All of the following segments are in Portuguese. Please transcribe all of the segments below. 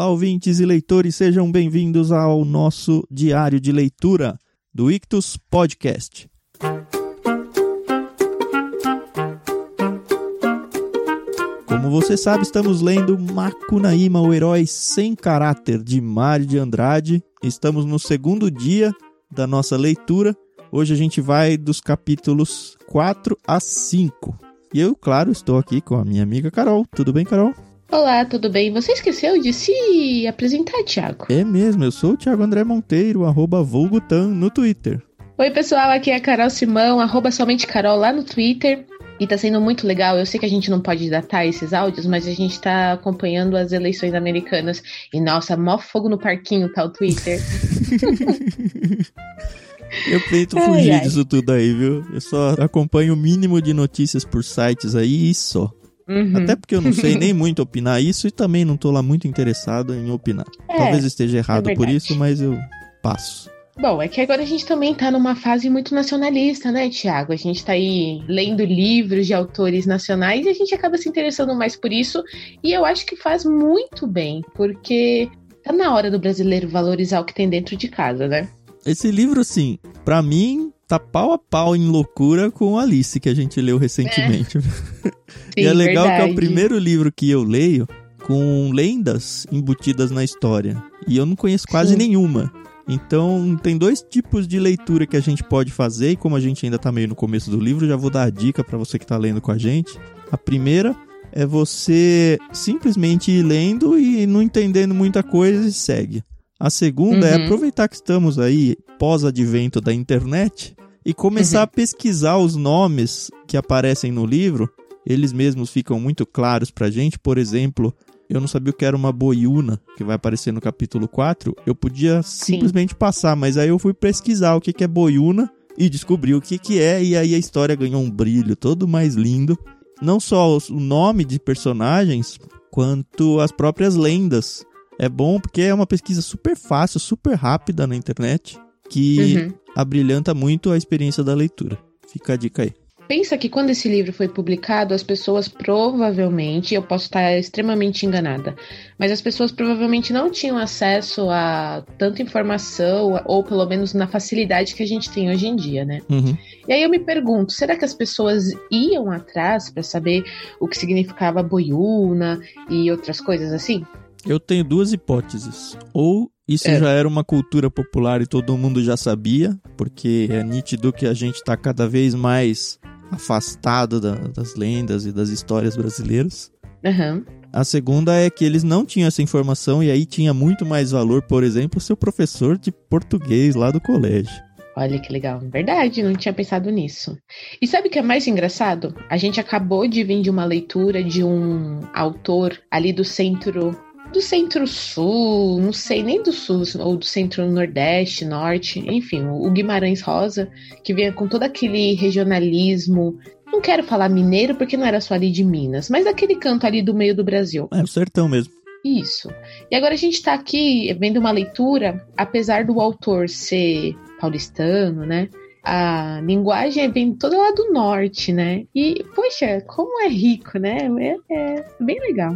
Olá, ouvintes e leitores, sejam bem-vindos ao nosso diário de leitura do Ictus Podcast. Como você sabe, estamos lendo Macunaíma, o herói sem caráter de Mário de Andrade. Estamos no segundo dia da nossa leitura. Hoje a gente vai dos capítulos 4 a 5. E eu, claro, estou aqui com a minha amiga Carol. Tudo bem, Carol? Olá, tudo bem? Você esqueceu de se apresentar, Thiago? É mesmo, eu sou o Thiago André Monteiro, arroba Vulgutan no Twitter. Oi, pessoal, aqui é a Carol Simão, arroba somente Carol lá no Twitter. E tá sendo muito legal. Eu sei que a gente não pode datar esses áudios, mas a gente tá acompanhando as eleições americanas. E nossa, mó fogo no parquinho tá o Twitter. Eu tento fugir ai, ai. disso tudo aí, viu? Eu só acompanho o mínimo de notícias por sites aí e só. Uhum. Até porque eu não sei nem muito opinar isso e também não tô lá muito interessado em opinar. É, Talvez esteja errado é por isso, mas eu passo. Bom, é que agora a gente também tá numa fase muito nacionalista, né, Tiago? A gente tá aí lendo livros de autores nacionais e a gente acaba se interessando mais por isso. E eu acho que faz muito bem, porque tá na hora do brasileiro valorizar o que tem dentro de casa, né? Esse livro, assim, para mim, tá pau a pau em loucura com Alice, que a gente leu recentemente. É. Sim, e é legal verdade. que é o primeiro livro que eu leio com lendas embutidas na história. E eu não conheço quase Sim. nenhuma. Então, tem dois tipos de leitura que a gente pode fazer, e como a gente ainda tá meio no começo do livro, já vou dar a dica para você que tá lendo com a gente. A primeira é você simplesmente ir lendo e não entendendo muita coisa e segue. A segunda é uhum. é aproveitar que estamos aí pós-advento da internet e começar uhum. a pesquisar os nomes que aparecem no livro. Eles mesmos ficam muito claros pra gente. Por exemplo, eu não sabia o que era uma boiuna, que vai aparecer no capítulo 4. Eu podia Sim. simplesmente passar, mas aí eu fui pesquisar o que, que é boiuna e descobri o que, que é, e aí a história ganhou um brilho todo mais lindo. Não só o nome de personagens, quanto as próprias lendas. É bom porque é uma pesquisa super fácil, super rápida na internet, que uhum. abrilhanta muito a experiência da leitura. Fica a dica aí. Pensa que quando esse livro foi publicado, as pessoas provavelmente, eu posso estar extremamente enganada, mas as pessoas provavelmente não tinham acesso a tanta informação, ou pelo menos na facilidade que a gente tem hoje em dia, né? Uhum. E aí eu me pergunto, será que as pessoas iam atrás para saber o que significava boiuna e outras coisas assim? Eu tenho duas hipóteses. Ou isso é. já era uma cultura popular e todo mundo já sabia, porque é nítido que a gente está cada vez mais afastado da, das lendas e das histórias brasileiras. Uhum. A segunda é que eles não tinham essa informação e aí tinha muito mais valor, por exemplo, o seu professor de português lá do colégio. Olha que legal, verdade, não tinha pensado nisso. E sabe o que é mais engraçado? A gente acabou de vir de uma leitura de um autor ali do centro do centro-sul, não sei nem do sul, ou do centro-nordeste, norte, enfim, o Guimarães Rosa, que vinha com todo aquele regionalismo. Não quero falar mineiro porque não era só ali de Minas, mas aquele canto ali do meio do Brasil. É, o sertão mesmo. Isso. E agora a gente está aqui vendo uma leitura, apesar do autor ser paulistano, né? A linguagem vem toda lá do norte, né? E, poxa, como é rico, né? É, é bem legal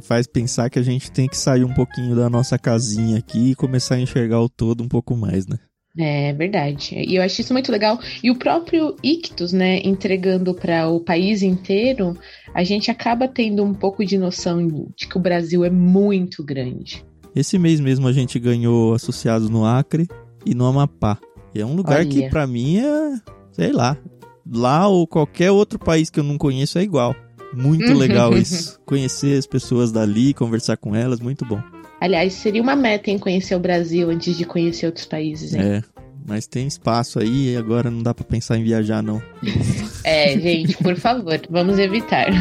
faz pensar que a gente tem que sair um pouquinho da nossa casinha aqui e começar a enxergar o todo um pouco mais, né? É verdade. E eu acho isso muito legal. E o próprio Ictus, né, entregando para o país inteiro, a gente acaba tendo um pouco de noção de que o Brasil é muito grande. Esse mês mesmo a gente ganhou associados no Acre e no Amapá. E é um lugar Olha. que para mim é, sei lá, lá ou qualquer outro país que eu não conheço é igual. Muito legal isso. Conhecer as pessoas dali, conversar com elas, muito bom. Aliás, seria uma meta em conhecer o Brasil antes de conhecer outros países, hein? É, mas tem espaço aí e agora não dá para pensar em viajar, não. é, gente, por favor, vamos evitar.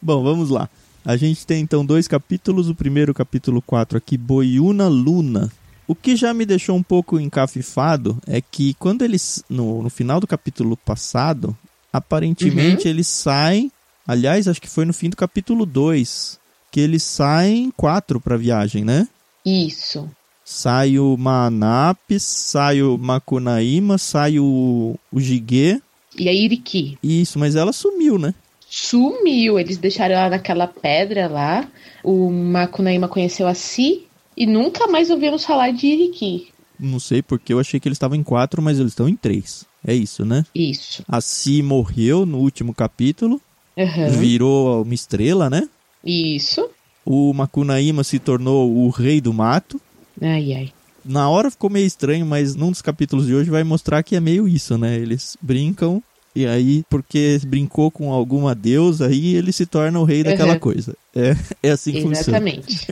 Bom, vamos lá. A gente tem então dois capítulos. O primeiro, capítulo 4 aqui, Boiuna Luna. O que já me deixou um pouco encafifado é que quando eles, no, no final do capítulo passado, aparentemente uhum. eles saem. Aliás, acho que foi no fim do capítulo 2 que eles saem quatro para viagem, né? Isso. sai o Manap, sai o Makunaíma, sai o, o Jiguê. E a Iriki. Isso, mas ela sumiu, né? Sumiu. Eles deixaram ela naquela pedra lá. O Makunaíma conheceu a Si e nunca mais ouvimos falar de Iriki. Não sei porque eu achei que eles estavam em quatro, mas eles estão em três. É isso, né? Isso. A Si morreu no último capítulo. Uhum. Virou uma estrela, né? Isso. O Makunaíma se tornou o rei do mato. Ai, ai. Na hora ficou meio estranho, mas num dos capítulos de hoje vai mostrar que é meio isso, né? Eles brincam e aí, porque brincou com alguma deusa, aí ele se torna o rei daquela Uhum. coisa. É, é assim que funciona. Exatamente.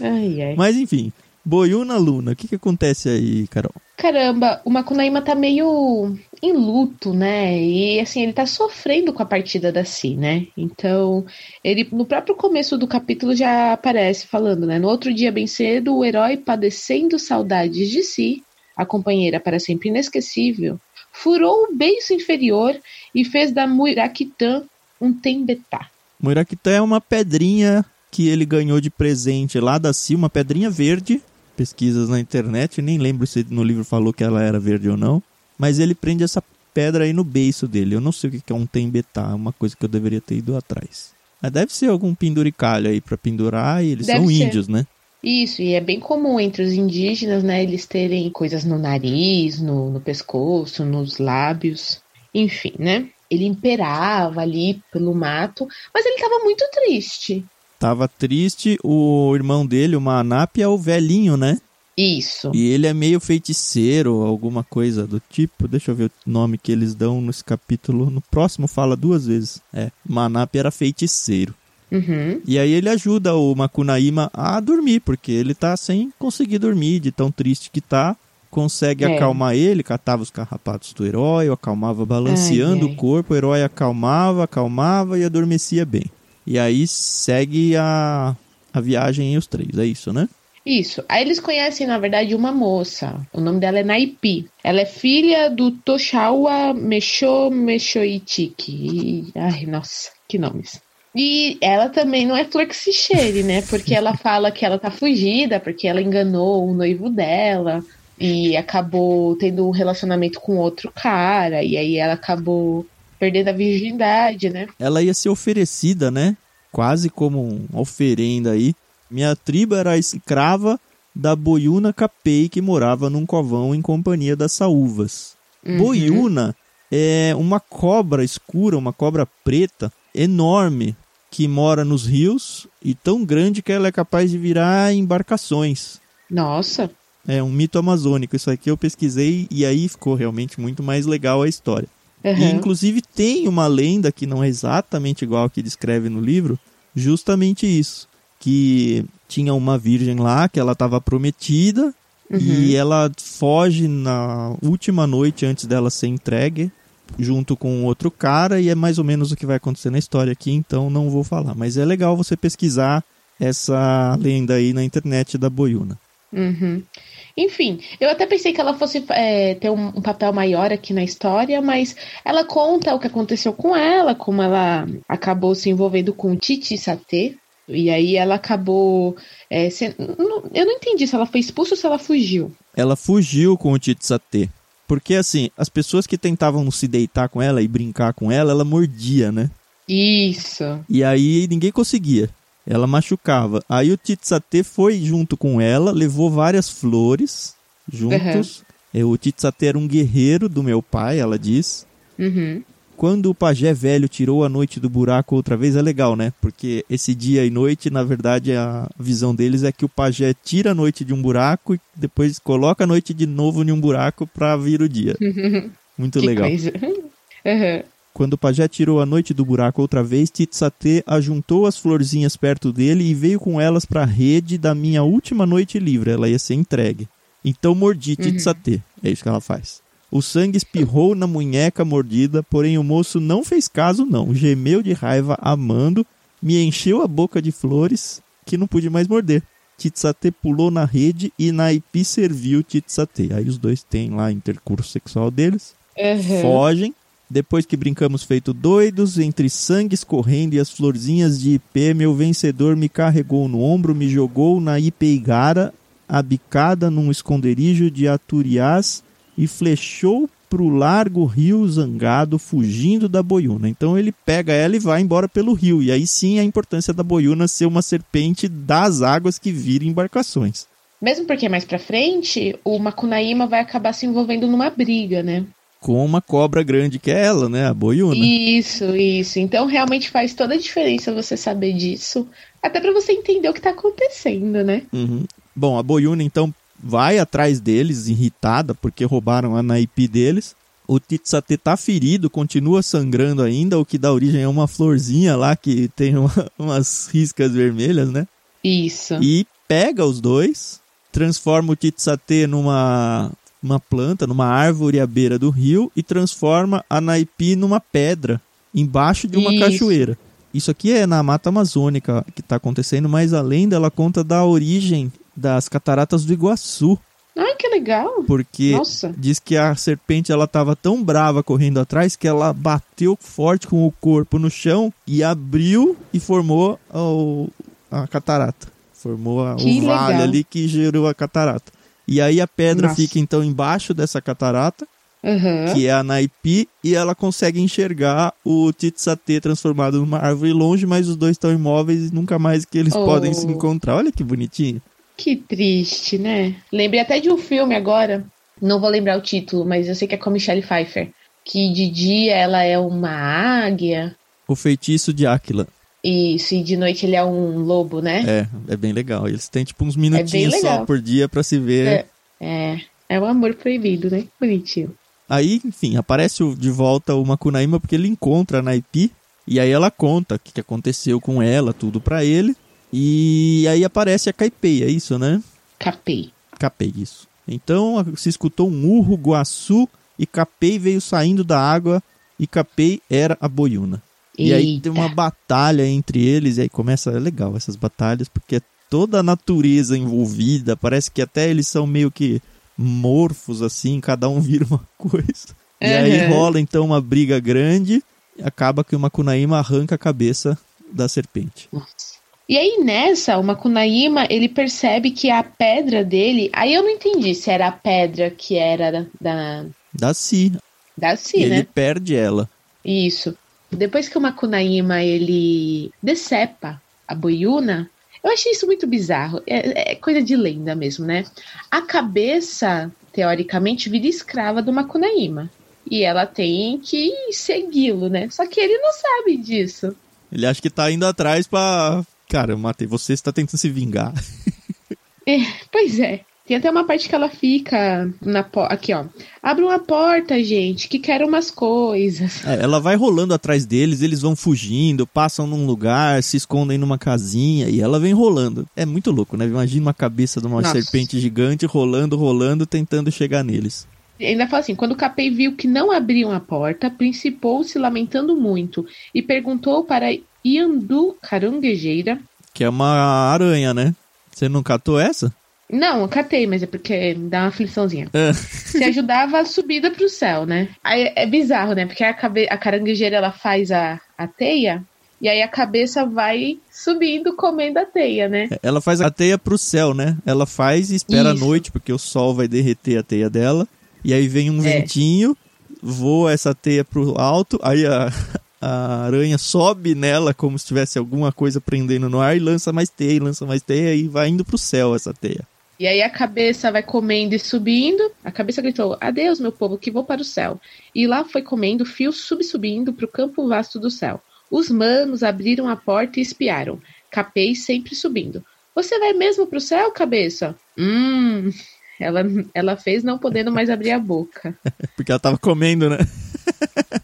ai, ai. Mas enfim, Boiuna Luna, o que, que acontece aí, Carol? Caramba, o Makunaíma tá meio em luto, né? E assim, ele tá sofrendo com a partida da Si, né? Então, ele no próprio começo do capítulo já aparece falando, né? No outro dia bem cedo, o herói padecendo saudades de Si, a companheira para sempre inesquecível, furou o beiço inferior e fez da Muirakitan um tembetá. Muiraquitã é uma pedrinha que ele ganhou de presente lá da Si, uma pedrinha verde. Pesquisas na internet, nem lembro se no livro falou que ela era verde ou não. Mas ele prende essa pedra aí no beiço dele. Eu não sei o que é um tembetá, é uma coisa que eu deveria ter ido atrás. Mas deve ser algum penduricalho aí pra pendurar e eles Deve são ser. índios, né? Isso, e é bem comum entre os indígenas, né, eles terem coisas no nariz, no, no pescoço, nos lábios, enfim, né? Ele imperava ali pelo mato, mas ele estava muito triste. Tava triste, o irmão dele, o Manap, é o velhinho, né? Isso. E ele é meio feiticeiro, alguma coisa do tipo. Deixa eu ver o nome que eles dão nesse capítulo. No próximo fala duas vezes. É, Manap era feiticeiro. Uhum. E aí ele ajuda o Makunaíma a dormir, porque ele tá sem conseguir dormir, de tão triste que tá. Consegue É. acalmar ele, catava os carrapatos do herói, acalmava balanceando Ai, ai. o corpo, o herói acalmava, acalmava e adormecia bem. E aí segue a, a viagem em os três, é isso, né? Isso. Aí eles conhecem, na verdade, uma moça. O nome dela é Naipi. Ela é filha do Toshawa Mesho Meshoitiki. E- Ai, nossa, que nomes. E ela também não é flor que se cheire, né? Porque ela fala que ela tá fugida, porque ela enganou o noivo dela e acabou tendo um relacionamento com outro cara. E aí ela acabou perdendo a virgindade, né? ela ia ser oferecida, né? Quase como uma oferenda aí. Minha tribo era a escrava da Boiuna Capei, que morava num covão em companhia das saúvas. Uhum. Boiuna é uma cobra escura, uma cobra preta, enorme, que mora nos rios e tão grande que ela é capaz de virar embarcações. Nossa. É um mito amazônico. Isso aqui eu pesquisei e aí ficou realmente muito mais legal a história. E Uhum. inclusive tem uma lenda que não é exatamente igual ao que descreve no livro, justamente isso, que tinha uma virgem lá que ela estava prometida Uhum. e ela foge na última noite antes dela ser entregue junto com outro cara e é mais ou menos o que vai acontecer na história aqui, então não vou falar, mas é legal você pesquisar essa lenda aí na internet da Boiuna. Uhum. Enfim, eu até pensei que ela fosse é, ter um, um papel maior aqui na história, mas ela conta o que aconteceu com ela, como ela acabou se envolvendo com Titi Satê, e aí ela acabou. é, sendo- não- eu não entendi se ela foi expulsa ou se ela fugiu. ela fugiu com o Titsate. Porque assim, as pessoas que tentavam se deitar com ela e brincar com ela, ela mordia, né? Isso. E aí ninguém conseguia. Ela machucava. Aí o Titsate foi junto com ela, levou várias flores juntos. É, O Titsate era um guerreiro do meu pai, ela diz. Uhum. Quando o pajé velho tirou a noite do buraco outra vez, é legal, né? Porque esse dia e noite, na verdade, a visão deles é que o pajé tira a noite de um buraco e depois coloca a noite de novo em um buraco pra vir o dia. Muito que legal. coisa. Uhum. Quando o pajé tirou a noite do buraco outra vez, Titsate ajuntou as florzinhas perto dele e veio com elas para a rede da minha última noite livre. Ela ia ser entregue. Então mordi Titsate. É isso que ela faz. O sangue espirrou na munheca mordida, porém o moço não fez caso, não. Gemeu de raiva, amando, me encheu a boca de flores, que não pude mais morder. Titsate pulou na rede e Naipi serviu Titsate. Aí os dois têm lá intercurso sexual deles Uhum. fogem. Depois que brincamos feito doidos, entre sangue escorrendo e as florzinhas de ipê, meu vencedor me carregou no ombro, me jogou na ipeigara, abicada num esconderijo de Aturiás e flechou pro largo rio zangado, fugindo da boiuna. Então ele pega ela e vai embora pelo rio. E aí sim a importância da boiuna ser uma serpente das águas que vira embarcações. Mesmo porque mais pra frente, o Macunaíma vai acabar se envolvendo numa briga, né? Com uma cobra grande que é ela, né? A boiuna. Isso, isso. Então realmente faz toda a diferença você saber disso. Até para você entender o que tá acontecendo, né? Uhum. Bom, a boiuna então vai atrás deles, irritada, porque roubaram a naipe deles. O Titsate tá ferido, continua sangrando ainda, o que dá origem a uma florzinha lá que tem uma, umas riscas vermelhas, né? Isso. E pega os dois, transforma o Titsate numa uma planta, numa árvore à beira do rio e transforma a naipe numa pedra embaixo de uma Isso. cachoeira. Isso aqui é na Mata Amazônica que está acontecendo, mas além dela conta da origem das cataratas do Iguaçu. Ai, que legal! Porque Nossa. diz que a serpente ela estava tão brava correndo atrás que ela bateu forte com o corpo no chão e abriu e formou o, a catarata. Formou a, o vale legal. ali que gerou a catarata. E aí a pedra Nossa. fica então embaixo dessa catarata, uhum. que é a Naipi, e ela consegue enxergar o Titsate transformado numa árvore longe, mas os dois estão imóveis e nunca mais que eles oh. podem se encontrar. Olha que bonitinho. Que triste, né? Lembrei até de um filme agora. Não vou lembrar o título, mas eu sei que é com a Michelle Pfeiffer. Que de dia ela é uma águia. O feitiço de Áquila. Isso, e de noite ele é um lobo, né? É, é bem legal. Eles têm tipo uns minutinhos é só por dia para se ver. É, é, é um amor proibido, né? Bonitinho. Aí, enfim, aparece de volta o Makunaíma porque ele encontra a Naipi e aí ela conta o que aconteceu com ela, tudo para ele. E aí aparece a Caipei, é isso, né? Capei. Capei, isso. Então se escutou um urro, guaçu, e Capei veio saindo da água, e Capei era a boiuna. Eita. E aí tem uma batalha entre eles, e aí começa. É legal essas batalhas, porque é toda a natureza envolvida, parece que até eles são meio que morfos, assim, cada um vira uma coisa. Uhum. E aí rola então uma briga grande, acaba que o Makunaíma arranca a cabeça da serpente. Nossa. E aí nessa, o Makunaíma, ele percebe que a pedra dele. Aí eu não entendi se era a pedra que era da. Da Si. Da Si, né? Ele perde ela. Isso. Depois que o Makunaíma ele decepa a boiuna, eu achei isso muito bizarro. É, é, coisa de lenda mesmo, né? A cabeça, teoricamente, vira escrava do Makunaíma. E ela tem que segui-lo, né? Só que ele não sabe disso. Ele acha que tá indo atrás pra Cara, eu matei você, você tá tentando se vingar. É, pois é. Tem até uma parte que ela fica na aqui, ó. Abre uma porta, gente, que quero umas coisas. É, ela vai rolando atrás deles, eles vão fugindo, passam num lugar, se escondem numa casinha e ela vem rolando. É muito louco, né? Imagina uma cabeça de uma Nossa. serpente gigante rolando, rolando, tentando chegar neles. Ainda fala assim: quando o Capei viu que não abriam a porta, principou-se lamentando muito e perguntou para Iandu caranguejeira. Que é uma aranha, né? Você não catou essa? Não, eu catei, mas é porque dá uma afliçãozinha. É. Se ajudava a subida pro céu, né? Aí é bizarro, né? Porque a, cabe... a caranguejeira ela faz a, a teia e aí a cabeça vai subindo, comendo a teia, né? É, ela faz a teia pro céu, né? Ela faz e espera Isso. a noite, porque o sol vai derreter a teia dela. E aí vem um é. ventinho, voa essa teia pro alto, aí a, a aranha sobe nela como se tivesse alguma coisa prendendo no ar e lança mais teia, lança mais teia e vai indo pro céu essa teia. E aí a cabeça vai comendo e subindo. A cabeça gritou: Adeus, meu povo, que vou para o céu. E lá foi comendo, fio subsubindo para o campo vasto do céu. Os manos abriram a porta e espiaram. Capei sempre subindo. Você vai mesmo para o céu, cabeça? Hum. Ela, ela fez não podendo mais abrir a boca. Porque ela tava comendo, né?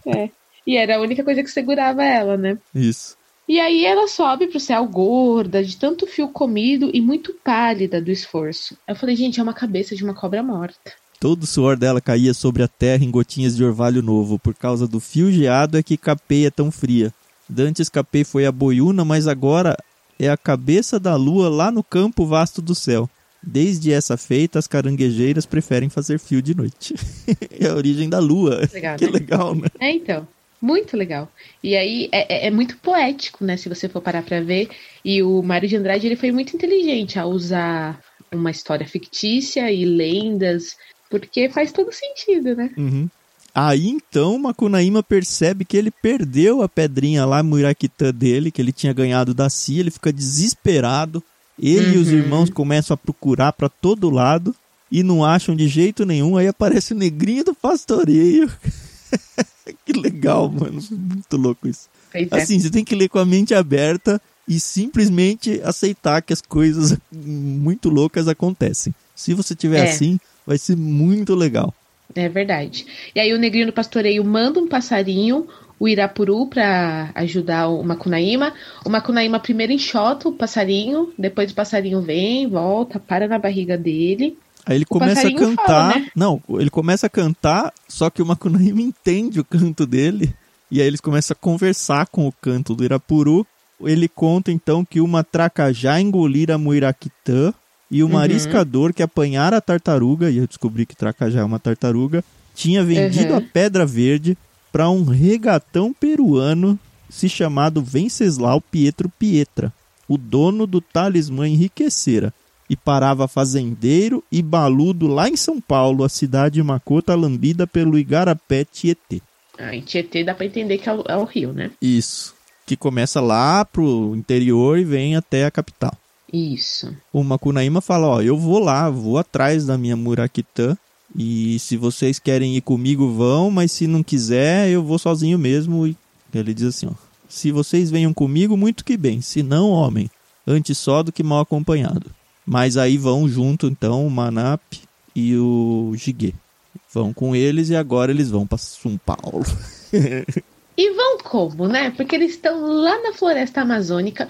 é. E era a única coisa que segurava ela, né? Isso. E aí ela sobe pro céu gorda, de tanto fio comido e muito pálida do esforço. Eu falei, gente, é uma cabeça de uma cobra morta. Todo o suor dela caía sobre a terra em gotinhas de orvalho novo. Por causa do fio geado é que Capei é tão fria. Dantes Capei foi a boiuna, mas agora é a cabeça da lua lá no campo vasto do céu. Desde essa feita, as caranguejeiras preferem fazer fio de noite. é a origem da lua. Legal, que né? legal, né? É, então. Muito legal. E aí é, é, é, muito poético, né? Se você for parar pra ver. E o Mário de Andrade ele foi muito inteligente a usar uma história fictícia e lendas, porque faz todo sentido, né? Uhum. Aí então Macunaíma percebe que ele perdeu a pedrinha lá, Muiraquitã dele, que ele tinha ganhado da Cia, ele fica desesperado. Ele uhum. e os uhum. irmãos começam a procurar para todo lado e não acham de jeito nenhum. Aí aparece o negrinho do pastoreio. que legal, mano. Muito louco isso. É. Assim, você tem que ler com a mente aberta e simplesmente aceitar que as coisas muito loucas acontecem. Se você tiver é. assim, vai ser muito legal. É verdade. E aí o negrinho do pastoreio manda um passarinho, o Irapuru, para ajudar o Macunaíma. O Macunaíma primeiro enxota o passarinho, depois o passarinho vem, volta, para na barriga dele. Aí ele começa a cantar. Fala, né? Não, ele começa a cantar, só que o Macunaíma entende o canto dele. E aí eles começam a conversar com o canto do Irapuru. Ele conta então que uma tracajá engolir a Muiraquitã e o uhum. mariscador que apanhara a tartaruga, e eu descobri que tracajá é uma tartaruga, tinha vendido uhum. a pedra verde para um regatão peruano se chamado Venceslau Pietro Pietra, o dono do talismã enriquecera, e parava fazendeiro e baludo lá em São Paulo, a cidade de Macota lambida pelo Igarapé Tietê. Ah, em Tietê dá para entender que é o, é o rio, né? Isso, que começa lá pro interior e vem até a capital. Isso. O Macunaíma fala, ó, eu vou lá, vou atrás da minha Muraquitã, e se vocês querem ir comigo, vão, mas se não quiser, eu vou sozinho mesmo. E ele diz assim, ó, se vocês venham comigo, muito que bem, se não, homem, antes só do que mal acompanhado. Mas aí vão junto, então, o Manap e o Gigue. Vão com eles e agora eles vão para São Paulo. e vão como, né? Porque eles estão lá na floresta amazônica,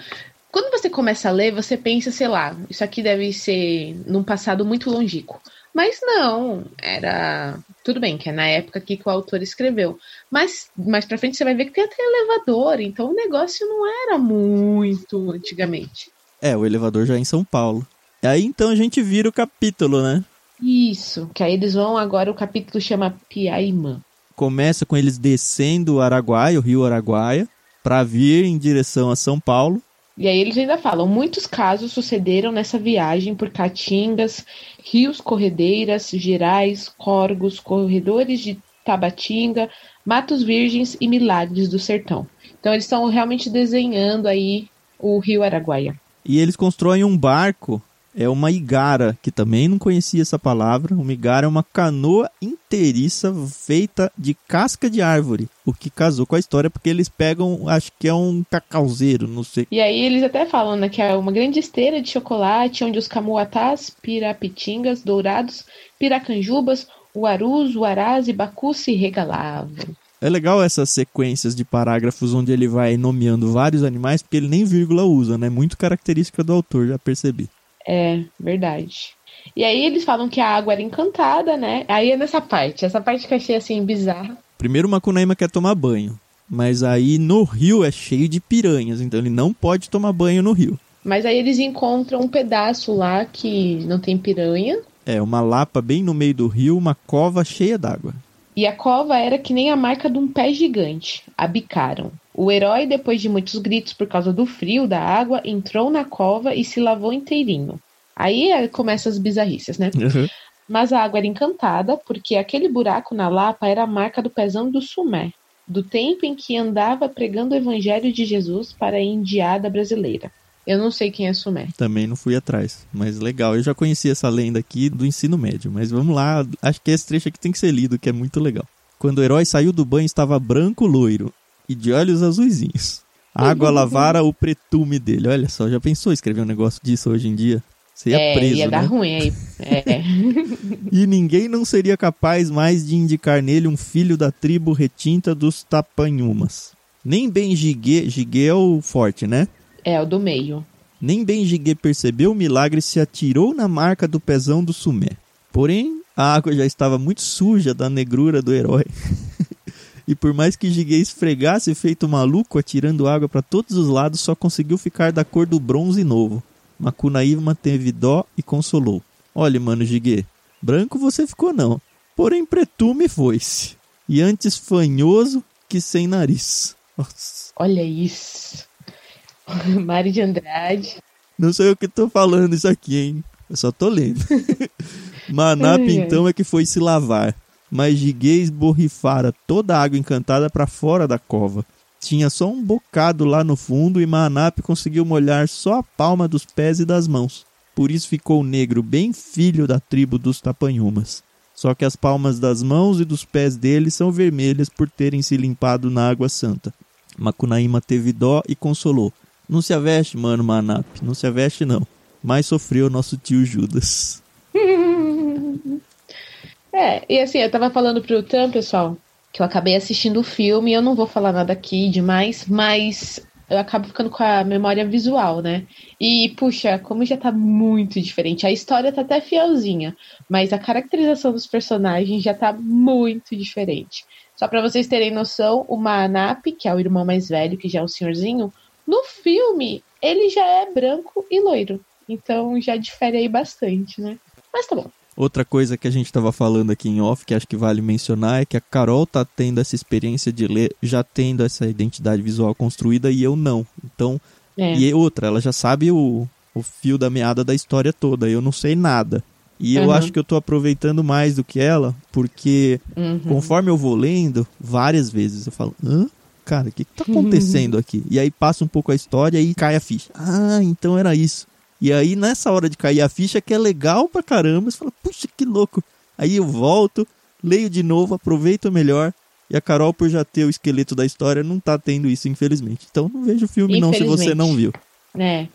quando você começa a ler, você pensa, sei lá, isso aqui deve ser num passado muito longínquo. Mas não, era. Tudo bem, que é na época que o autor escreveu. Mas mais pra frente você vai ver que tem até elevador, então o negócio não era muito antigamente. É, o elevador já é em São Paulo. E aí então a gente vira o capítulo, né? Isso, que aí eles vão agora, o capítulo chama Piaimã. Começa com eles descendo o Araguaia, o rio Araguaia, para vir em direção a São Paulo. E aí eles ainda falam: muitos casos sucederam nessa viagem por caatingas, rios, corredeiras, gerais, corgos, corredores de Tabatinga, matos virgens e milagres do sertão. Então eles estão realmente desenhando aí o rio Araguaia. E eles constroem um barco é uma igara, que também não conhecia essa palavra. Uma igara é uma canoa inteiriça feita de casca de árvore, o que casou com a história porque eles pegam, acho que é um cacauzeiro, não sei. E aí eles até falam né, que é uma grande esteira de chocolate onde os camuatás, pirapitingas, dourados, piracanjubas, uarus, uarás e bacus se regalavam. É legal essas sequências de parágrafos onde ele vai nomeando vários animais, porque ele nem vírgula usa, né? Muito característica do autor, já percebi. É, verdade. E aí eles falam que a água era encantada, né? Aí é nessa parte, essa parte que eu achei assim bizarra. Primeiro o Macunaíma quer tomar banho, mas aí no rio é cheio de piranhas, então ele não pode tomar banho no rio. Mas aí eles encontram um pedaço lá que não tem piranha. É, uma lapa bem no meio do rio, uma cova cheia d'água. E a cova era que nem a marca de um pé gigante. Abicaram. O herói, depois de muitos gritos por causa do frio da água, entrou na cova e se lavou inteirinho. Aí é, começam as bizarrices, né? Uhum. Mas a água era encantada, porque aquele buraco na lapa era a marca do pezão do Sumé, do tempo em que andava pregando o evangelho de Jesus para a indiada brasileira. Eu não sei quem é Sumé. Também não fui atrás, mas legal. Eu já conheci essa lenda aqui do ensino médio, mas vamos lá. Acho que esse trecho aqui tem que ser lido, que é muito legal. Quando o herói saiu do banho, estava branco loiro, e de olhos azuizinhos. A água lavara o pretume dele. Olha só, já pensou escrever um negócio disso hoje em dia? Você ia é, preso, ia né? dar ruim aí. É. e ninguém não seria capaz mais de indicar nele um filho da tribo retinta dos Tapanhumas. Nem bem Gigue, Gigue é o forte, né? É, o do meio. Nem bem Gigue percebeu o milagre e se atirou na marca do pezão do Sumé. Porém, a água já estava muito suja da negrura do herói. E por mais que Giguei esfregasse feito maluco, atirando água para todos os lados, só conseguiu ficar da cor do bronze novo. Macunaíma teve dó e consolou. Olha, mano, Giguei, branco você ficou não, porém pretume foi-se. E antes fanhoso que sem nariz. Nossa. Olha isso. Mari de Andrade. Não sei o que tô falando isso aqui, hein? Eu só tô lendo. Manap, então, é que foi se lavar, mas Giguês borrifara toda a água encantada para fora da cova. Tinha só um bocado lá no fundo e Manap conseguiu molhar só a palma dos pés e das mãos. Por isso ficou negro, bem filho da tribo dos Tapanhumas. Só que as palmas das mãos e dos pés dele são vermelhas por terem se limpado na água santa. Macunaíma teve dó e consolou. Não se aveste, mano, Manap. Não se aveste, não. Mais sofreu nosso tio Judas. é, e assim, eu tava falando pro Tam, pessoal, que eu acabei assistindo o filme. Eu não vou falar nada aqui demais, mas eu acabo ficando com a memória visual, né? E, puxa, como já tá muito diferente. A história tá até fielzinha, mas a caracterização dos personagens já tá muito diferente. Só para vocês terem noção, o Manap, que é o irmão mais velho, que já é o senhorzinho, no filme ele já é branco e loiro. Então já difere aí bastante, né? Mas tá bom. Outra coisa que a gente estava falando aqui em off, que acho que vale mencionar, é que a Carol tá tendo essa experiência de ler, já tendo essa identidade visual construída e eu não. Então, é. e outra, ela já sabe o, o fio da meada da história toda, eu não sei nada. E eu uhum. acho que eu tô aproveitando mais do que ela, porque uhum. conforme eu vou lendo, várias vezes eu falo, hã? Cara, o que, que tá acontecendo uhum. aqui? E aí passa um pouco a história e cai a ficha. Ah, então era isso. E aí, nessa hora de cair a ficha, que é legal pra caramba, você fala, puxa, que louco. Aí eu volto, leio de novo, aproveito melhor. E a Carol, por já ter o esqueleto da história, não tá tendo isso, infelizmente. Então não vejo o filme não, se você não viu. É.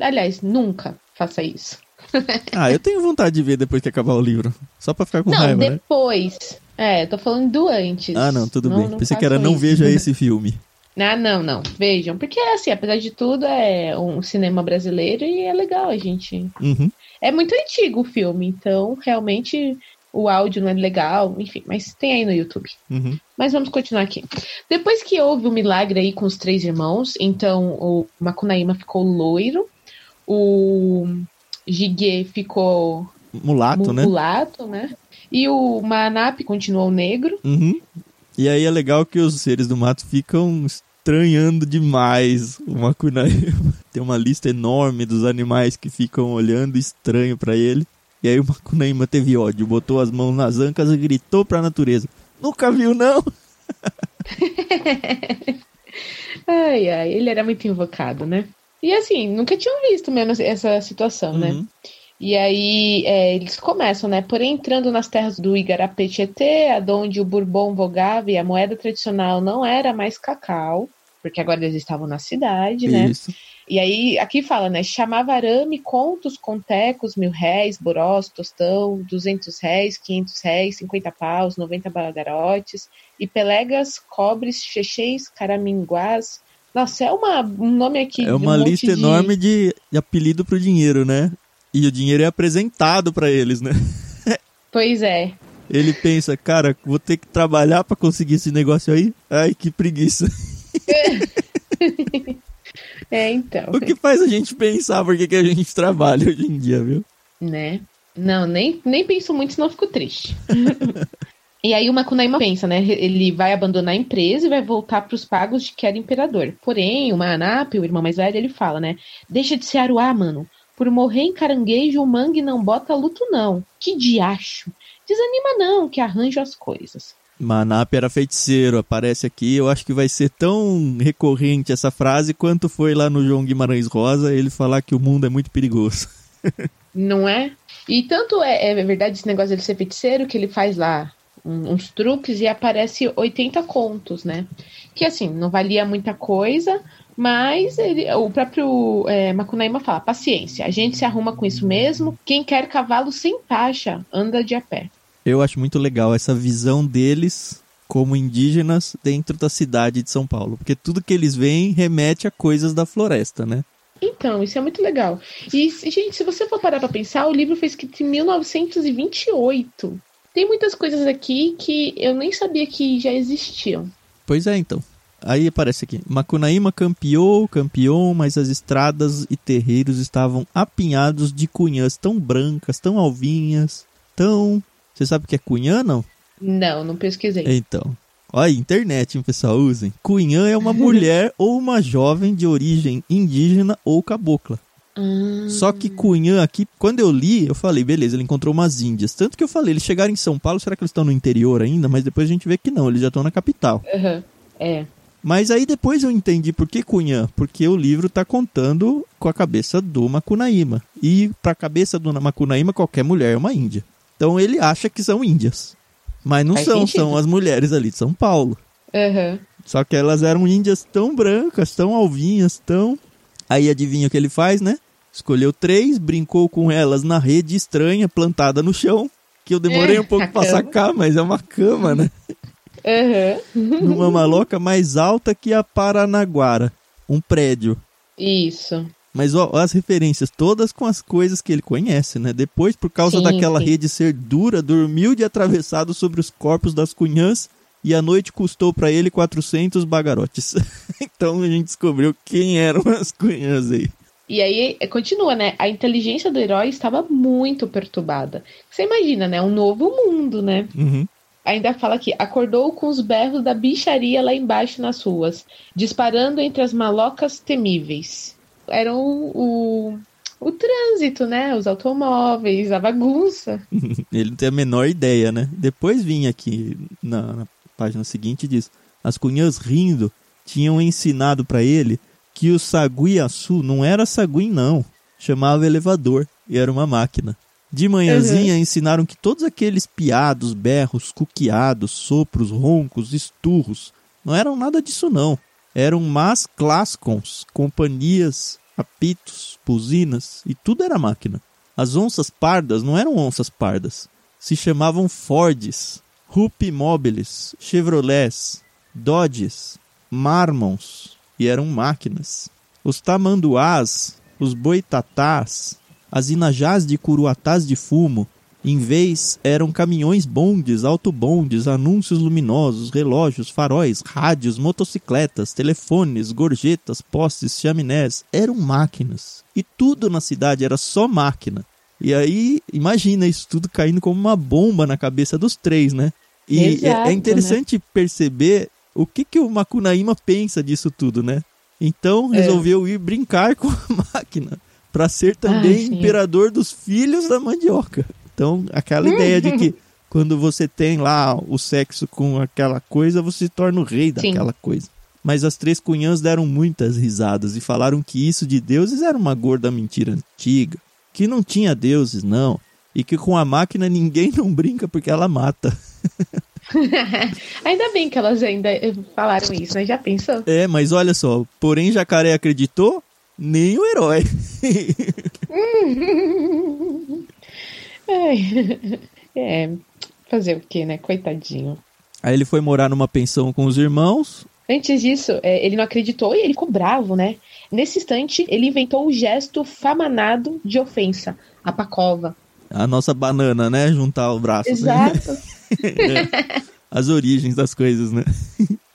Aliás, nunca faça isso. ah, eu tenho vontade de ver depois que acabar o livro. Só pra ficar com não, raiva, depois. né? depois. É, tô falando do antes. Ah, não, tudo não, bem. Não Pensei que era isso. não veja esse filme. Ah, não, não. Vejam. Porque, assim, apesar de tudo, é um cinema brasileiro e é legal a gente. Uhum. É muito antigo o filme, então realmente o áudio não é legal, enfim, mas tem aí no YouTube. Uhum. Mas vamos continuar aqui. Depois que houve o milagre aí com os três irmãos, então o Macunaíma ficou loiro, o Jiguê ficou mulato, né? Mulato, né? E o Manap continuou negro. Uhum. E aí é legal que os seres do mato ficam estranhando demais o Macunaíma. Tem uma lista enorme dos animais que ficam olhando estranho para ele. E aí o Macunaíma teve ódio, botou as mãos nas ancas e gritou para a natureza: Nunca viu, não? ai, ai, ele era muito invocado, né? E assim, nunca tinham visto mesmo essa situação, né? uhum. né? E aí é, eles começam, né? Porém, entrando nas terras do Igarapé Tietê, onde o Bourbon vogava e a moeda tradicional não era mais cacau, porque agora eles estavam na cidade, né? Isso. E aí, aqui fala, né? Chamava arame, contos, contecos, mil réis, borós, tostão, duzentos réis, quinhentos réis, cinquenta paus, noventa bagarotes, e pelegas, cobres, chechês, caraminguás. Nossa, é uma, um nome aqui. É uma um lista de... enorme de, de apelido pro dinheiro, né? E o dinheiro é apresentado para eles, né? Pois é. Ele pensa, cara, vou ter que trabalhar para conseguir esse negócio aí? Ai, que preguiça. É, então. O que faz a gente pensar por que, que a gente trabalha hoje em dia, viu? Né? Não, nem, nem penso muito, senão fico triste. e aí o Makunaíma pensa, né? Ele vai abandonar a empresa e vai voltar para os pagos de que era imperador. Porém, o Manap, o irmão mais velho, ele fala, né? Deixa de ser Aruá, mano. Por morrer em caranguejo, o mangue não bota luto, não. Que diacho! Desanima não, que arranjo as coisas. Manap era feiticeiro, aparece aqui. Eu acho que vai ser tão recorrente essa frase quanto foi lá no João Guimarães Rosa ele falar que o mundo é muito perigoso. não é? E tanto é, é verdade esse negócio de ser feiticeiro que ele faz lá uns truques e aparece 80 contos, né? Que assim, não valia muita coisa, mas ele, o próprio é, Macunaíma fala: paciência, a gente se arruma com isso mesmo. Quem quer cavalo sem taxa anda de a pé. Eu acho muito legal essa visão deles como indígenas dentro da cidade de São Paulo, porque tudo que eles veem remete a coisas da floresta, né? Então, isso é muito legal. E, gente, se você for parar pra pensar, o livro foi escrito em 1928. Tem muitas coisas aqui que eu nem sabia que já existiam. Pois é, então. Aí aparece aqui: Macunaíma campeou, campeou, mas as estradas e terreiros estavam apinhados de cunhãs tão brancas, tão alvinhas, tão. Você sabe o que é cunhã, não? Não, não pesquisei. Então. Olha, internet, hein, pessoal, usem. Cunhã é uma mulher ou uma jovem de origem indígena ou cabocla. Hum. Só que Cunhã aqui, quando eu li, eu falei, beleza, ele encontrou umas índias. Tanto que eu falei, eles chegaram em São Paulo, será que eles estão no interior ainda? Mas depois a gente vê que não, eles já estão na capital. Uhum. É. Mas aí depois eu entendi por que Cunhã, porque o livro está contando com a cabeça do Macunaíma. E para a cabeça do Macunaíma, qualquer mulher é uma índia. Então ele acha que são índias. Mas não Faz são, sentido. são as mulheres ali de São Paulo. Uhum. Só que elas eram índias tão brancas, tão alvinhas, tão. Aí adivinha o que ele faz, né? Escolheu três, brincou com elas na rede estranha plantada no chão. Que eu demorei É, um pouco a pra cama. sacar, mas é uma cama, né? Uhum. Numa maloca mais alta que a Paranaguara. Um prédio. Isso. Mas ó, as referências, todas com as coisas que ele conhece, né? Depois, por causa Sim, daquela sim. rede ser dura, dormiu de atravessado sobre os corpos das cunhãs e a noite custou para ele 400 bagarotes. então a gente descobriu quem eram as cunhãs aí. E aí é, continua, né? A inteligência do herói estava muito perturbada. Você imagina, né? Um novo mundo, né? Uhum. Ainda fala que acordou com os berros da bicharia lá embaixo nas ruas, disparando entre as malocas temíveis. Era o, o, o trânsito, né? Os automóveis, a bagunça. Ele não tem a menor ideia, né? Depois vinha aqui na, na página seguinte e diz: As cunhãs rindo tinham ensinado para ele que o saguiaçu não era sagui, não. Chamava elevador e era uma máquina. De manhãzinha ensinaram que todos aqueles piados, berros, cuqueados, sopros, roncos, esturros não eram nada disso, não. Eram más clascons, companhias, apitos, buzinas e tudo era máquina. As onças pardas não eram onças pardas. Se chamavam Fords, Rupi Mobiles, Chevrolets, Dodges, Marmons e eram máquinas. Os tamanduás, os boitatás, as inajás de curuatás de fumo, em vez eram caminhões bondes, autobondes, anúncios luminosos, relógios, faróis, rádios, motocicletas, telefones, gorjetas, postes, chaminés. Eram máquinas. E tudo na cidade era só máquina. E aí, imagina isso tudo caindo como uma bomba na cabeça dos três, né? E é- Exato, é, interessante perceber o que, que o Macunaíma pensa disso tudo, né? Então É. resolveu ir brincar com a máquina para ser também Ai, sim. imperador dos filhos da mandioca. Então, aquela ideia de que quando você tem lá o sexo com aquela coisa, você se torna o rei Sim. daquela coisa. Mas as três cunhãs deram muitas risadas e falaram que isso de deuses era uma gorda mentira antiga, que não tinha deuses, não, e que com a máquina ninguém não brinca porque ela mata. ainda bem que elas ainda falaram isso, né? Já pensou? É, mas olha só, porém Jacaré acreditou, nem o herói. É, fazer o quê, né? Coitadinho. Aí ele foi morar numa pensão com os irmãos. Antes disso, é, ele não acreditou e ele ficou bravo, né? Nesse instante, ele inventou o gesto famanado de ofensa, a pacova. A nossa banana, né? Juntar o braço. né? Exato. As origens das coisas, né?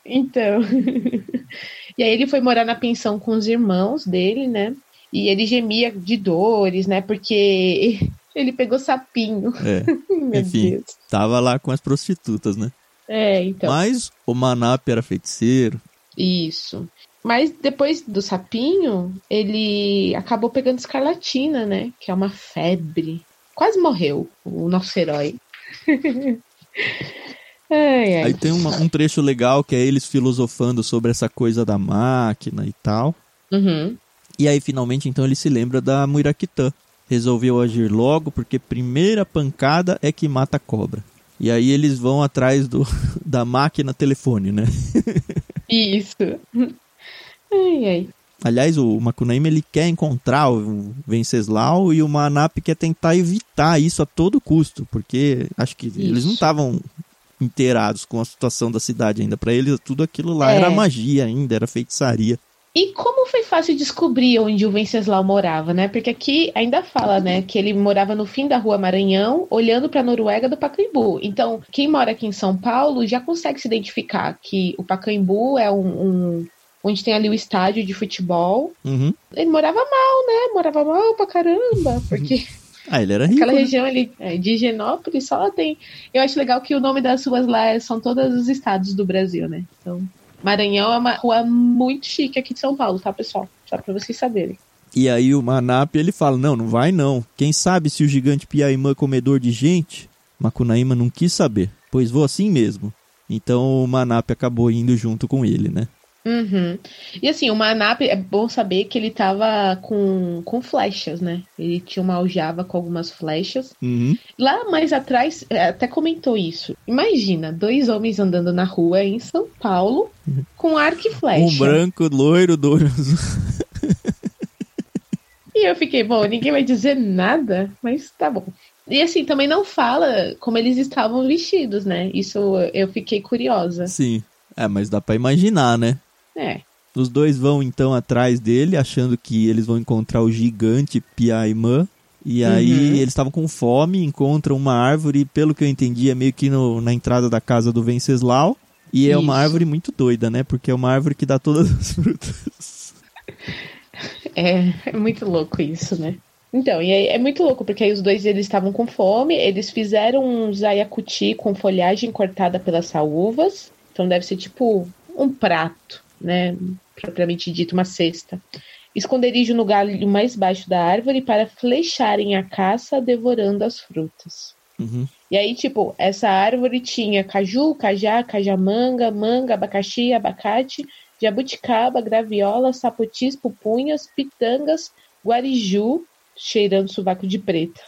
Então. E aí ele foi morar na pensão com os irmãos dele, né? E ele gemia de dores, né? Porque ele pegou sapinho. É. Meu Enfim. Deus. Tava lá com as prostitutas, né? É, então. Mas o Manap era feiticeiro. Isso. Mas depois do sapinho, ele acabou pegando escarlatina, né? Que é uma febre. Quase morreu o nosso herói. ai, ai. Aí tem uma- um trecho legal que é eles filosofando sobre essa coisa da máquina e tal. Uhum. E aí finalmente então ele se lembra da Muiraquitã. Resolveu agir logo porque primeira pancada é que mata a cobra. E aí eles vão atrás do, da máquina telefone, né? Isso. Ai, ai. Aliás, o Macunaíma ele quer encontrar o Venceslau e o Manap quer tentar evitar isso a todo custo, porque acho que eles não Isso. estavam inteirados com a situação da cidade ainda. Para eles tudo aquilo lá É. era magia ainda, era feitiçaria. E como foi fácil descobrir onde o Venceslau morava, né? Porque aqui ainda fala, né, que ele morava no fim da rua Maranhão, olhando para a Noruega do Pacaembu. Então, quem mora aqui em São Paulo já consegue se identificar que o Pacaembu é um, um- onde tem ali o estádio de futebol. Uhum. Ele morava mal, né? Morava mal pra caramba, porque Ah, ele era rico. aquela né? região ali é, de Higienópolis só tem. Eu acho legal que o nome das ruas lá é- são todos os estados do Brasil, né? Então, Maranhão é uma rua muito chique aqui de São Paulo, tá, pessoal? Só pra vocês saberem. E aí o Manap ele fala: Não, não vai não. Quem sabe se o gigante Piaimã é comedor de gente? Macunaíma não quis saber, pois vou assim mesmo. Então o Manap acabou indo junto com ele, né? Uhum. E assim, o Manap, é bom saber que ele tava com, com flechas, né? Ele tinha uma aljava com algumas flechas. Uhum. Lá mais atrás, é, até comentou isso. Imagina, dois homens andando na rua em São Paulo com arco e flecha. Um branco, loiro, dois. e eu fiquei, bom, ninguém vai dizer nada, mas tá bom. E assim, também não fala como eles estavam vestidos, né? Isso eu fiquei curiosa. Sim. É, mas dá para imaginar, né? É. Os dois vão então atrás dele, achando que eles vão encontrar o gigante Piaimã. E aí uhum. eles estavam com fome, encontram uma árvore, pelo que eu entendi, é meio que no, na entrada da casa do Venceslau. E é Isso. uma árvore muito doida, né? Porque é uma árvore que dá todas as frutas. É, é muito louco isso, né? Então, e aí é muito louco, porque aí os dois eles estavam com fome, eles fizeram um zayacuti com folhagem cortada pelas saúvas, então deve ser tipo um prato, né? Propriamente dito, uma cesta. Esconderijo no galho mais baixo da árvore para flecharem a caça, devorando as frutas. Uhum. E aí, tipo, essa árvore tinha caju, cajá, cajamanga, manga, abacaxi, abacate, jabuticaba, graviola, sapotis, pupunhas, pitangas, guariju, cheirando sovaco de preta.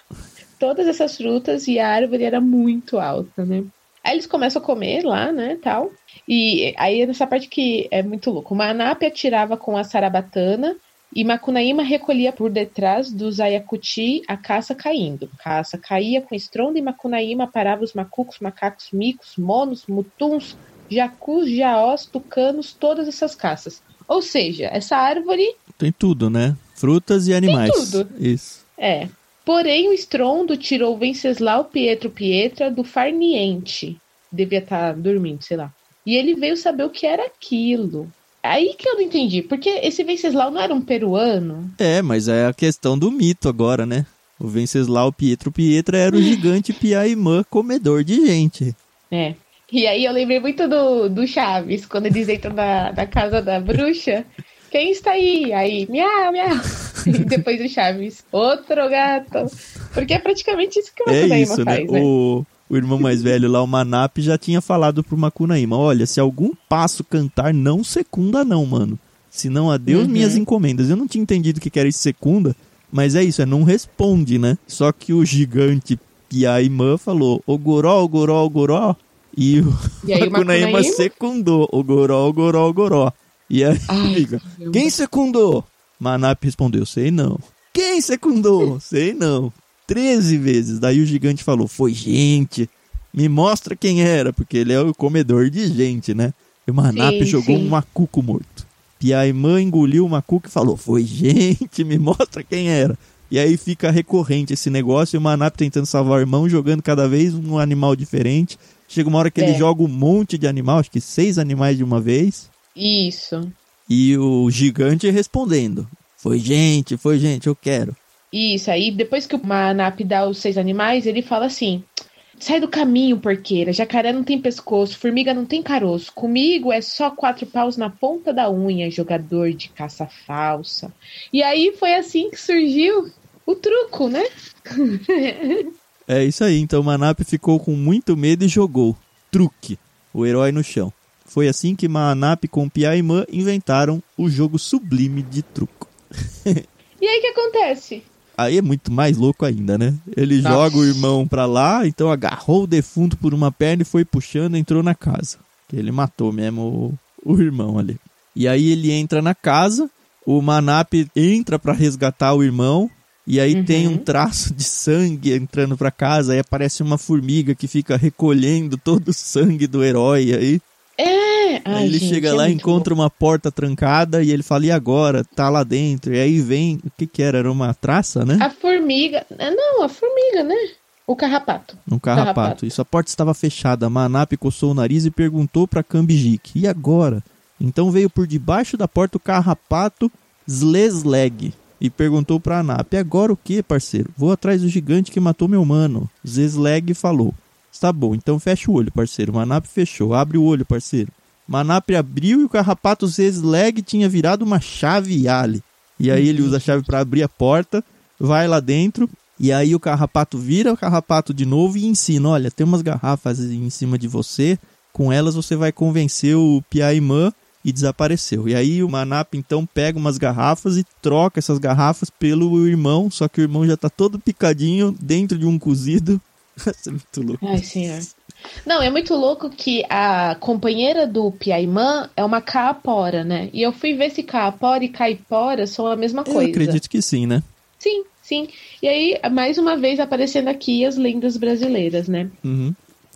Todas essas frutas e a árvore era muito alta, né? Aí eles começam a comer lá, né, tal. E aí é nessa parte que é muito louco. Manap atirava com a sarabatana e Macunaíma recolhia por detrás do Zayacuti a caça caindo. Caça caía com estrondo e Macunaíma parava os macucos, macacos, micos, monos, mutuns, jacus, jaós, tucanos, todas essas caças. Ou seja, essa árvore... Tem tudo, né? Frutas e animais. Tem tudo. Isso. É. Porém, o estrondo tirou Venceslau Pietro Pietra do farniente. Devia estar tá dormindo, sei lá. E ele veio saber o que era aquilo. Aí que eu não entendi, porque esse Venceslau não era um peruano? É, mas é a questão do mito agora, né? O Venceslau Pietro Pietra era o gigante Piaimã comedor de gente. É. E aí eu lembrei muito do, do Chaves, quando eles entram na, na casa da bruxa quem está aí? Aí, miau, miau. E depois o Chaves, outro gato. Porque é praticamente isso que o Macunaíma é isso, faz, né? né? O, o irmão mais velho lá, o Manap, já tinha falado pro Macunaíma, olha, se algum passo cantar, não secunda não, mano. Senão adeus uhum. minhas encomendas. Eu não tinha entendido o que era isso secunda, mas é isso, é não responde, né? Só que o gigante Piaimã falou, o goró, o goró, o goró. E o, e aí, Macunaíma secundou, o goró, o goró, o goró. E aí Ai, fica, quem secundou? Manap respondeu, sei não. Quem secundou? sei não. Treze vezes. Daí o gigante falou, foi gente. Me mostra quem era, porque ele é o comedor de gente, né? E o Manap sim, jogou sim. um macuco morto. Piaimã engoliu o macuco e falou, foi gente, me mostra quem era. E aí fica recorrente esse negócio, e o Manap tentando salvar o irmão, jogando cada vez um animal diferente. Chega uma hora que é. ele joga um monte de animal, acho que seis animais de uma vez. Isso. E o gigante respondendo: Foi gente, foi gente, eu quero. Isso, aí depois que o Manap dá os seis animais, ele fala assim: Sai do caminho, porqueira. Jacaré não tem pescoço, formiga não tem caroço. Comigo é só quatro paus na ponta da unha, jogador de caça falsa. E aí foi assim que surgiu o truco, né? é isso aí. Então o Manap ficou com muito medo e jogou. Truque. O herói no chão. Foi assim que Manap com Piaimã inventaram o jogo sublime de truco. e aí o que acontece? Aí é muito mais louco ainda, né? Ele Nossa. joga o irmão pra lá, então agarrou o defunto por uma perna e foi puxando, entrou na casa. Ele matou mesmo o, o irmão ali. E aí ele entra na casa, o Manap entra para resgatar o irmão, e aí uhum. tem um traço de sangue entrando para casa, aí aparece uma formiga que fica recolhendo todo o sangue do herói aí. Ai, ele gente, chega é lá, encontra bom. uma porta trancada e ele fala, e agora? Tá lá dentro. E aí vem, o que que era? Era uma traça, né? A formiga. É, não, a formiga, né? O carrapato. Um carrapato. carrapato. Isso, a porta estava fechada. A Manap coçou o nariz e perguntou para Kambijik, e agora? Então veio por debaixo da porta o carrapato Zlesleg e perguntou para Anap, e agora o que, parceiro? Vou atrás do gigante que matou meu mano. Zesleg falou, Tá bom, então fecha o olho, parceiro. Manap fechou. Abre o olho, parceiro. Manap abriu e o carrapato Zesleg tinha virado uma chave Ali. E aí ele usa a chave para abrir a porta, vai lá dentro, e aí o carrapato vira o carrapato de novo e ensina: olha, tem umas garrafas em cima de você, com elas você vai convencer o Piaimã e desapareceu. E aí o Manap então pega umas garrafas e troca essas garrafas pelo irmão, só que o irmão já tá todo picadinho dentro de um cozido. Isso é muito louco. Ai, senhor. Não, é muito louco que a companheira do Piaimã é uma caapora, né? E eu fui ver se caapora e caipora são a mesma coisa. Eu acredito que sim, né? Sim, sim. E aí, mais uma vez aparecendo aqui as lendas brasileiras, né? Uhum.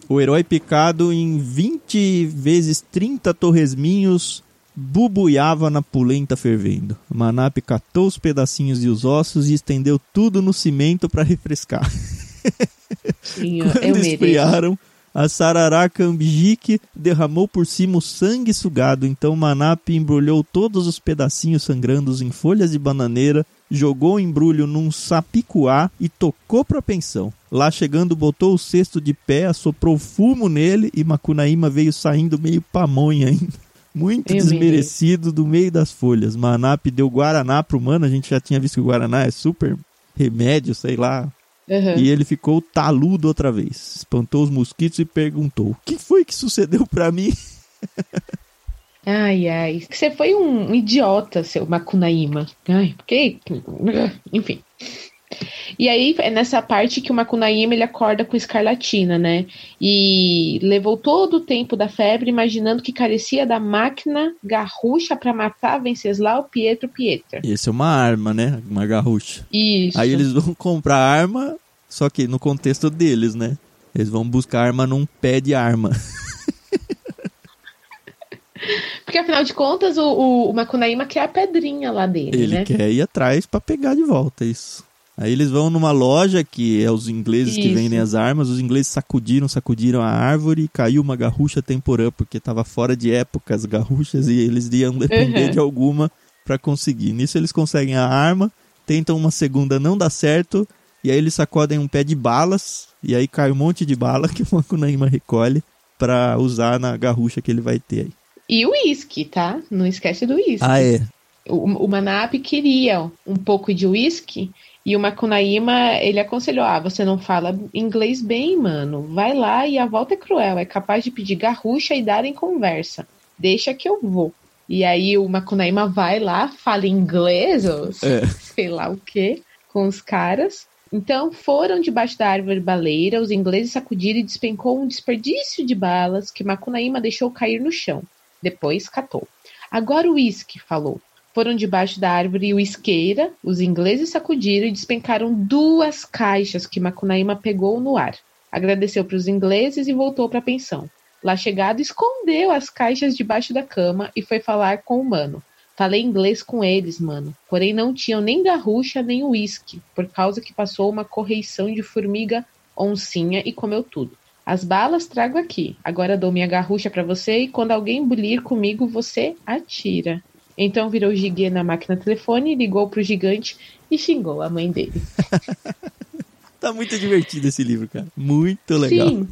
O herói picado em 20 vezes 30 torresminhos bubuiava na pulenta fervendo. Manap catou os pedacinhos e os ossos e estendeu tudo no cimento para refrescar. Sim, Quando esfriaram, a Sarará Cambique derramou por cima o sangue sugado, então Manap embrulhou todos os pedacinhos sangrando em folhas de bananeira, jogou o embrulho num sapicuá e tocou para a pensão. Lá chegando, botou o cesto de pé, assoprou fumo nele e Macunaíma veio saindo meio pamonha ainda. Muito Eu desmerecido do meio das folhas. Manap deu Guaraná pro mano, a gente já tinha visto que o Guaraná é super remédio, sei lá. Uhum. E ele ficou taludo outra vez. Espantou os mosquitos e perguntou: O que foi que sucedeu para mim? Ai, ai. Você foi um idiota, seu Macunaíma. Ai, porque. Enfim. E aí é nessa parte que o Macunaíma ele acorda com escarlatina, né? E levou todo o tempo da febre imaginando que carecia da máquina garrucha para matar Venceslau Pietro Pietra. Esse é uma arma, né? Uma garrucha. Isso. Aí eles vão comprar arma, só que no contexto deles, né? Eles vão buscar arma num pé de arma. Porque afinal de contas o, o, o Macunaíma quer a pedrinha lá dele, Ele né? quer ir atrás para pegar de volta isso. Aí eles vão numa loja que é os ingleses que Isso. vendem as armas. Os ingleses sacudiram, sacudiram a árvore e caiu uma garrucha temporã, porque estava fora de época as garruchas e eles iam depender Uhum. de alguma para conseguir. Nisso eles conseguem a arma, tentam uma segunda, não dá certo, e aí eles sacodem um pé de balas, e aí cai um monte de bala que o Macunaíma recolhe para usar na garrucha que ele vai ter aí. E o uísque, tá? Não esquece do uísque. Ah, é. O, o Manap queria um pouco de uísque e o Macunaíma, ele aconselhou: ah, você não fala inglês bem, mano. Vai lá e a volta é cruel. É capaz de pedir garrucha e dar em conversa. Deixa que eu vou. E aí o Macunaíma vai lá, fala inglês, ou É. sei lá o que, com os caras. Então foram debaixo da árvore baleira, os ingleses sacudiram e despencou um desperdício de balas que Macunaíma deixou cair no chão. Depois catou. Agora o uísque, falou. Foram debaixo da árvore uisqueira, os ingleses sacudiram e despencaram duas caixas que Macunaíma pegou no ar. Agradeceu para os ingleses e voltou para a pensão. Lá chegado, escondeu as caixas debaixo da cama e foi falar com o mano. Falei inglês com eles, mano. Porém, não tinham nem garrucha nem uísque, por causa que passou uma correição de formiga oncinha e comeu tudo. As balas trago aqui. Agora dou minha garrucha para você e quando alguém bulir comigo, você atira. Então virou gigue na máquina telefone, ligou pro gigante e xingou a mãe dele. Tá muito divertido esse livro, cara. Muito legal. Sim.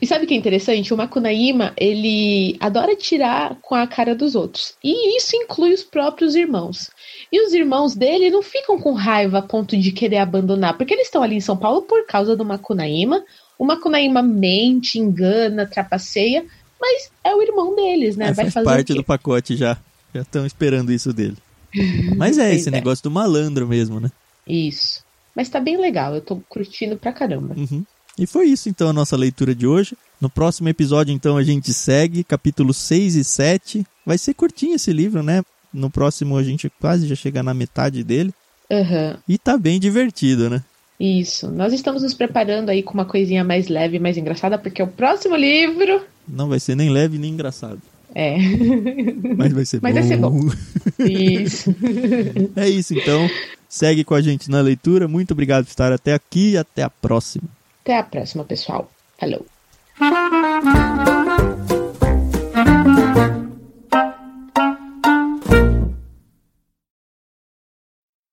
E sabe o que é interessante? O Makunaíma, ele adora tirar com a cara dos outros. E isso inclui os próprios irmãos. E os irmãos dele não ficam com raiva a ponto de querer abandonar, porque eles estão ali em São Paulo por causa do Makunaíma. O Makunaíma mente, engana, trapaceia, mas é o irmão deles, né? É, Vai faz fazer parte do pacote já. Já estão esperando isso dele. Mas é esse é. negócio do malandro mesmo, né? Isso. Mas tá bem legal, eu tô curtindo pra caramba. Uhum. E foi isso então a nossa leitura de hoje. No próximo episódio, então, a gente segue capítulos 6 e 7. Vai ser curtinho esse livro, né? No próximo a gente quase já chega na metade dele. Aham. E tá bem divertido, né? Isso. Nós estamos nos preparando aí com uma coisinha mais leve, mais engraçada, porque o próximo livro. Não vai ser nem leve nem engraçado. É. Mas vai ser Mas bom. vai ser bom. Isso. É isso então. Segue com a gente na leitura. Muito obrigado por estar até aqui e até a próxima. Até a próxima, pessoal. Falou.